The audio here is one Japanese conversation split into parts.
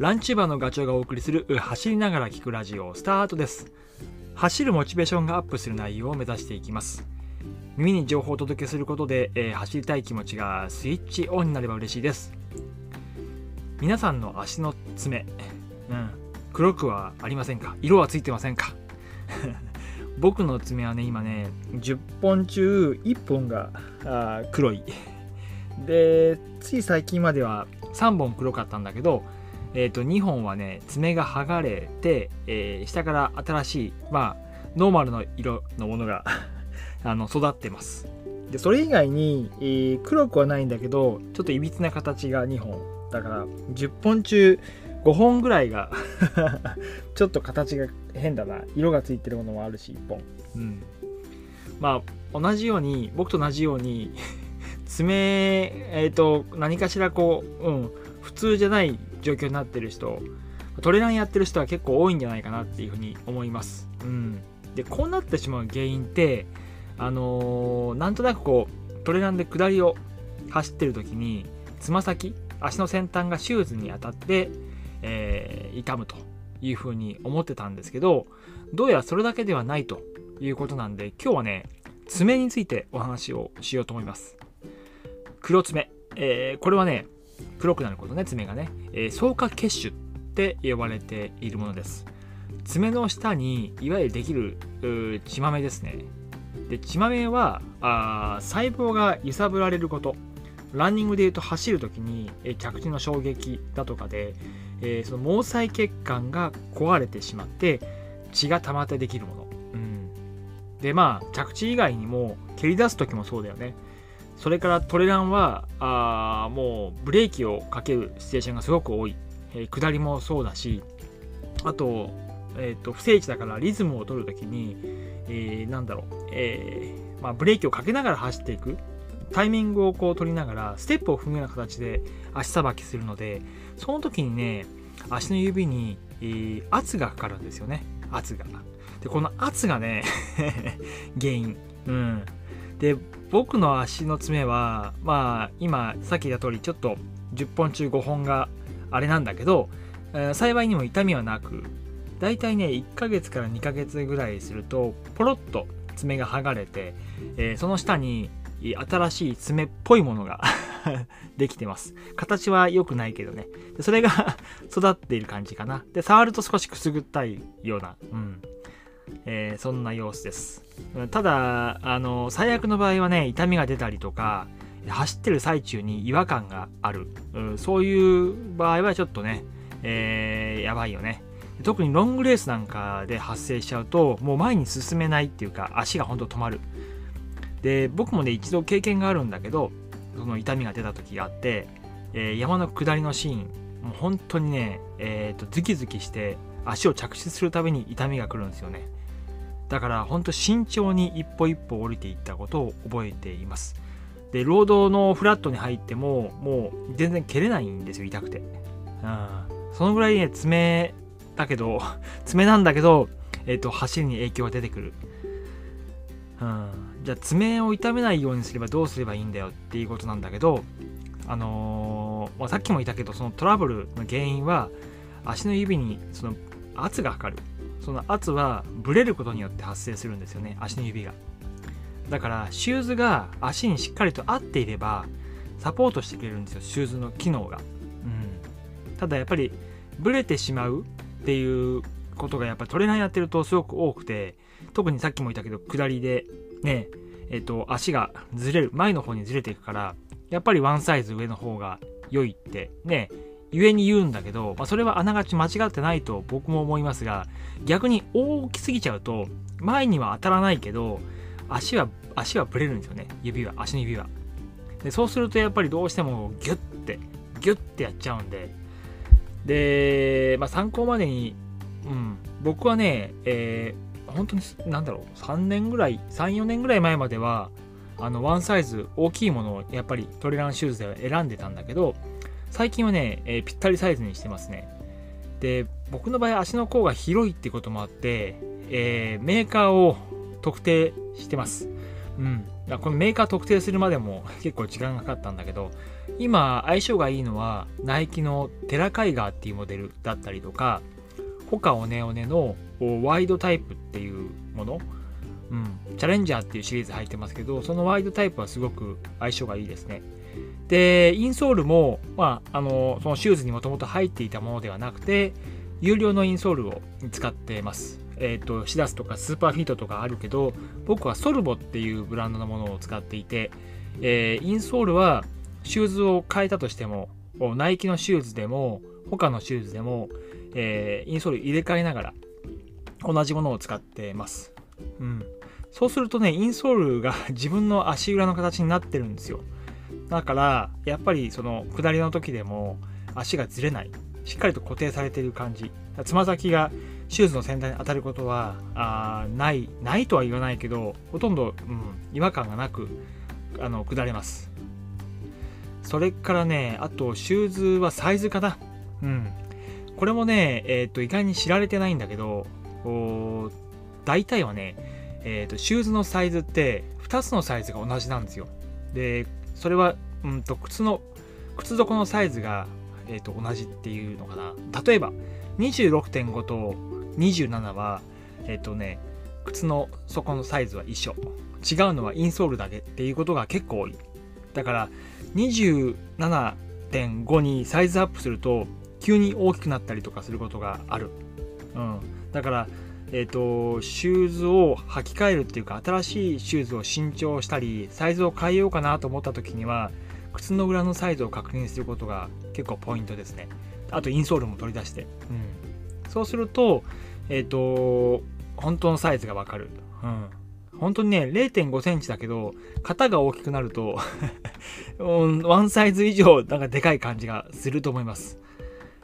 ランチバーのガチョウがお送りする走りながら聞くラジオスタートです。走るモチベーションがアップする内容を目指していきます。耳に情報をお届けすることで、えー、走りたい気持ちがスイッチオンになれば嬉しいです。皆さんの足の爪、うん、黒くはありませんか？色はついてませんか？僕の爪はね今ね10本中1本があ黒い。でつい最近までは3本黒かったんだけど、えー、と2本はね爪が剥がれて、えー、下から新しいまあノーマルの色のものが あの育ってます。でそれ以外に、えー、黒くはないんだけどちょっといびつな形が2本。だから10本中5本ぐらいが ちょっと形が変だな。色がついてるものもあるし1本。うん。まあ同じように僕と同じように爪えっ、ー、と何かしらこううん普通じゃない状況になってる人トレランやってる人は結構多いんじゃないかなっていうふうに思います。うん。でこうなってしまう原因ってあのー、なんとなくこうトレランで下りを走ってる時につま先足の先端がシューズに当たって、えー、痛むというふうに思ってたんですけどどうやらそれだけではないということなんで今日はね爪についてお話をしようと思います。黒爪、えー、これはね黒くなることね爪がね、えー、草加血腫って呼ばれているものです。爪の下にいわゆるできる血豆ですね。で血豆はあ細胞が揺さぶられること。ランニングでいうと走る時に、え着地の衝撃だとかで、えー、その毛細血管が壊れてしまって血が溜まってできるもの、うん、でまあ着地以外にも蹴り出す時もそうだよね。それからトレランはあもうブレーキをかけるシチュエーションがすごく多い、えー、下りもそうだしあと,、えーと、不整地だからリズムを取る時に、えー、なんだろう、えーまあ、ブレーキをかけながら走っていく。タイミングをこう取りながらステップを踏むような形で足さばきするのでその時にね足の指に、えー、圧がかかるんですよね。圧が。でこの圧がね 原因。うん。で僕の足の爪はまあ今さっき言った通りちょっと10本中5本があれなんだけど、えー、幸いにも痛みはなくだいたいね1ヶ月から2ヶ月ぐらいするとポロッと爪が剥がれて、えー、その下に新しい爪っぽいものが できてます。形は良くないけどね。それが 育っている感じかな。で、触ると少しくすぐったいような、うん。えー、そんな様子です。ただ、あの、最悪の場合はね、痛みが出たりとか、走ってる最中に違和感がある。うん、そういう場合はちょっとね、えー、やばいよね。特にロングレースなんかで発生しちゃうと、もう前に進めないっていうか、足がほんと止まる。で僕もね一度経験があるんだけどその痛みが出た時があって、えー、山の下りのシーンもう本当にね、えーと、ズキズキして足を着地するたびに痛みが来るんですよねだから本当慎重に一歩一歩降りていったことを覚えています。でロードのフラットに入ってももう全然蹴れないんですよ痛くて、うん、そのぐらいね爪だけど 爪なんだけど、えーと走りに影響が出てくる。うん、じゃあ爪を痛めないようにすればどうすればいいんだよっていうことなんだけどあのー、まあ、さっきも言ったけどそのトラブルの原因は足の指にその圧がかかる。その圧はブレることによって発生するんですよね足の指が。だからシューズが足にしっかりと合っていればサポートしてくれるんですよシューズの機能が、うん、ただやっぱりブレてしまうっていうことがやっぱりトレーナーやってるとすごく多くて特にさっきも言ったけど下りでねえっ、と足がずれる前の方にずれていくからやっぱりワンサイズ上の方が良いってね故に言うんだけど、まあ、それはあながち間違ってないと僕も思いますが逆に大きすぎちゃうと前には当たらないけど足は足はブレるんですよね。指は足の指は。でそうするとやっぱりどうしてもギュッてギュッてやっちゃうんで。で、まあ、参考までに、うん、僕はね、えー本当に何だろう3年ぐらい34年ぐらい前まではあのワンサイズ大きいものをやっぱりトレランシューズでは選んでたんだけど最近はね、えー、ぴったりサイズにしてますね。で僕の場合足の甲が広いってこともあって、えー、メーカーを特定してます。うん、このメーカー特定するまでも 結構時間がかかったんだけど今相性がいいのはナイキのテラカイガーっていうモデルだったりとかホカオネオネのワイドタイプっていうもの、うん、チャレンジャーっていうシリーズ入ってますけどそのワイドタイプはすごく相性がいいですね。でインソールも、まあ、あのそのシューズにもともと入っていたものではなくて有料のインソールを使ってますえっ、ー、とシダスとかスーパーフィートとかあるけど僕はソルボっていうブランドのものを使っていて、えー、インソールはシューズを変えたとしてもナイキのシューズでも他のシューズでも、えー、インソール入れ替えながら同じものを使ってます。うん。そうするとね、インソールが 自分の足裏の形になってるんですよ。だから、やっぱりその下りの時でも足がずれない。しっかりと固定されている感じ。つま先がシューズの先端に当たることはあない、ないとは言わないけど、ほとんど、うん、違和感がなく、あの、下れます。それからね、あと、シューズはサイズかな。うん。これもね、えっ、ー、と、意外に知られてないんだけど、大体はね、えーと、シューズのサイズって2つのサイズが同じなんですよ。で、それは、うんと、靴の、靴底のサイズが、えーと、同じっていうのかな。例えば、26.5と27は、えっ、ー、とね、靴の底のサイズは一緒。違うのはインソールだけっていうことが結構多い。だから、27.5にサイズアップすると、急に大きくなったりとかすることがある。うん。だから、えっ、ー、と、シューズを履き替えるっていうか、新しいシューズを新調したり、サイズを変えようかなと思った時には、靴の裏のサイズを確認することが結構ポイントですね。あと、インソールも取り出して。うん。そうすると、えっ、ー、と、本当のサイズがわかる。うん。本当にね、0.5センチだけど、型が大きくなると ワンサイズ以上、なんかでかい感じがすると思います。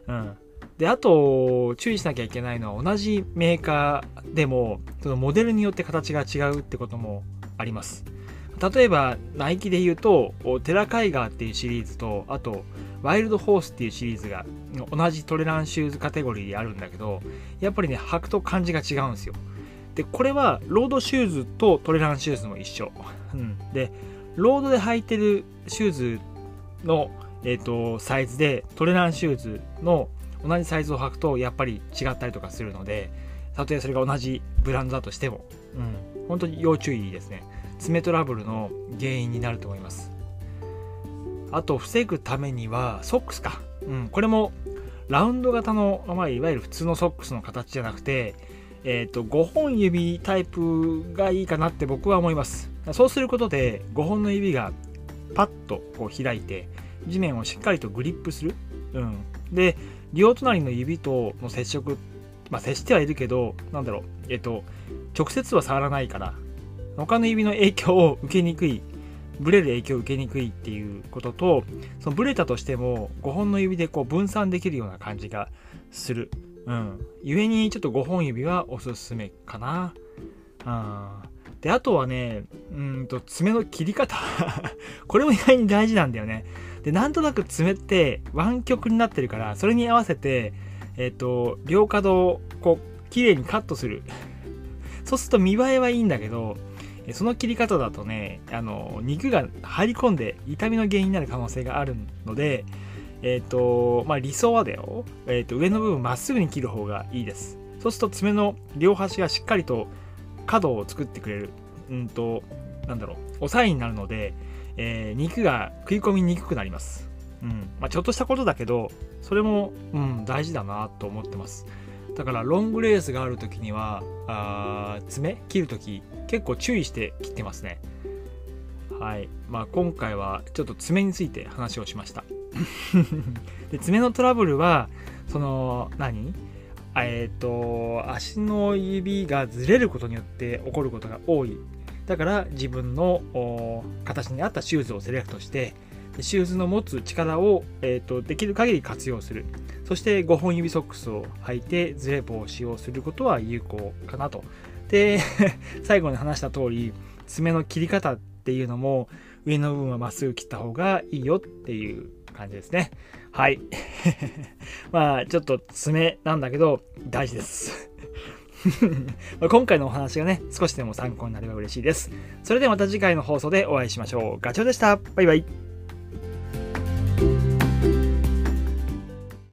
うん。で、あと、注意しなきゃいけないのは、同じメーカーでも、そのモデルによって形が違うってこともあります。例えば、ナイキで言うと、テラカイガーっていうシリーズと、あと、ワイルドホースっていうシリーズが、同じトレランシューズカテゴリーであるんだけど、やっぱりね、履くと感じが違うんですよ。で、これは、ロードシューズとトレランシューズも一緒。うん。で、ロードで履いてるシューズの、えっ、ー、と、サイズで、トレランシューズの同じサイズを履くとやっぱり違ったりとかするのでたとえそれが同じブランドだとしても、うん、本当に要注意ですね。爪トラブルの原因になると思います。あと防ぐためにはソックスか、うん、これもラウンド型の、まあ、いわゆる普通のソックスの形じゃなくて、えーと、と5本指タイプがいいかなって僕は思います。そうすることで5本の指がパッとこう開いて地面をしっかりとグリップする、うん、で両隣の指との接触、まあ、接してはいるけど、なんだろう、えっと、直接は触らないから、他の指の影響を受けにくい、ブレる影響を受けにくいっていうことと、そのブレたとしても5本の指でこう分散できるような感じがする。うん。故にちょっと5本指はおすすめかな。うん。で、あとはね、うんと、爪の切り方 これも意外に大事なんだよね。で、なんとなく爪って湾曲になってるから、それに合わせて、えっ、ー、と、両角をこう、綺麗にカットする。そうすると見栄えはいいんだけど、その切り方だとね、あの、肉が入り込んで痛みの原因になる可能性があるので、えっ、ー、と、まあ、理想はだよ、え、ー、と、上の部分まっすぐに切る方がいいです。そうすると爪の両端がしっかりと角を作ってくれる。うんと、なんだろう、押さえになるので、えー、肉が食い込みにくくなります。うん。まあ、ちょっとしたことだけど、それも、うん、大事だなと思ってます。だから、ロングレースがある時には、あ爪切る時結構注意して切ってますね。はい。まあ、今回はちょっと爪について話をしました。で爪のトラブルは、その、何？えっ、ー、と、足の指がずれることによって起こることが多いだから自分の形に合ったシューズをセレクトしてシューズの持つ力を、えーと、できる限り活用する。そして5本指ソックスを履いてズレ防止をすることは有効かなと。で 最後に話した通り爪の切り方っていうのも上の部分はまっすぐ切った方がいいよっていう感じですね。はい。まあちょっと爪なんだけど大事です。今回のお話がね、少しでも参考になれば嬉しいです。それではまた次回の放送でお会いしましょう。ガチョウでした。バイバイ。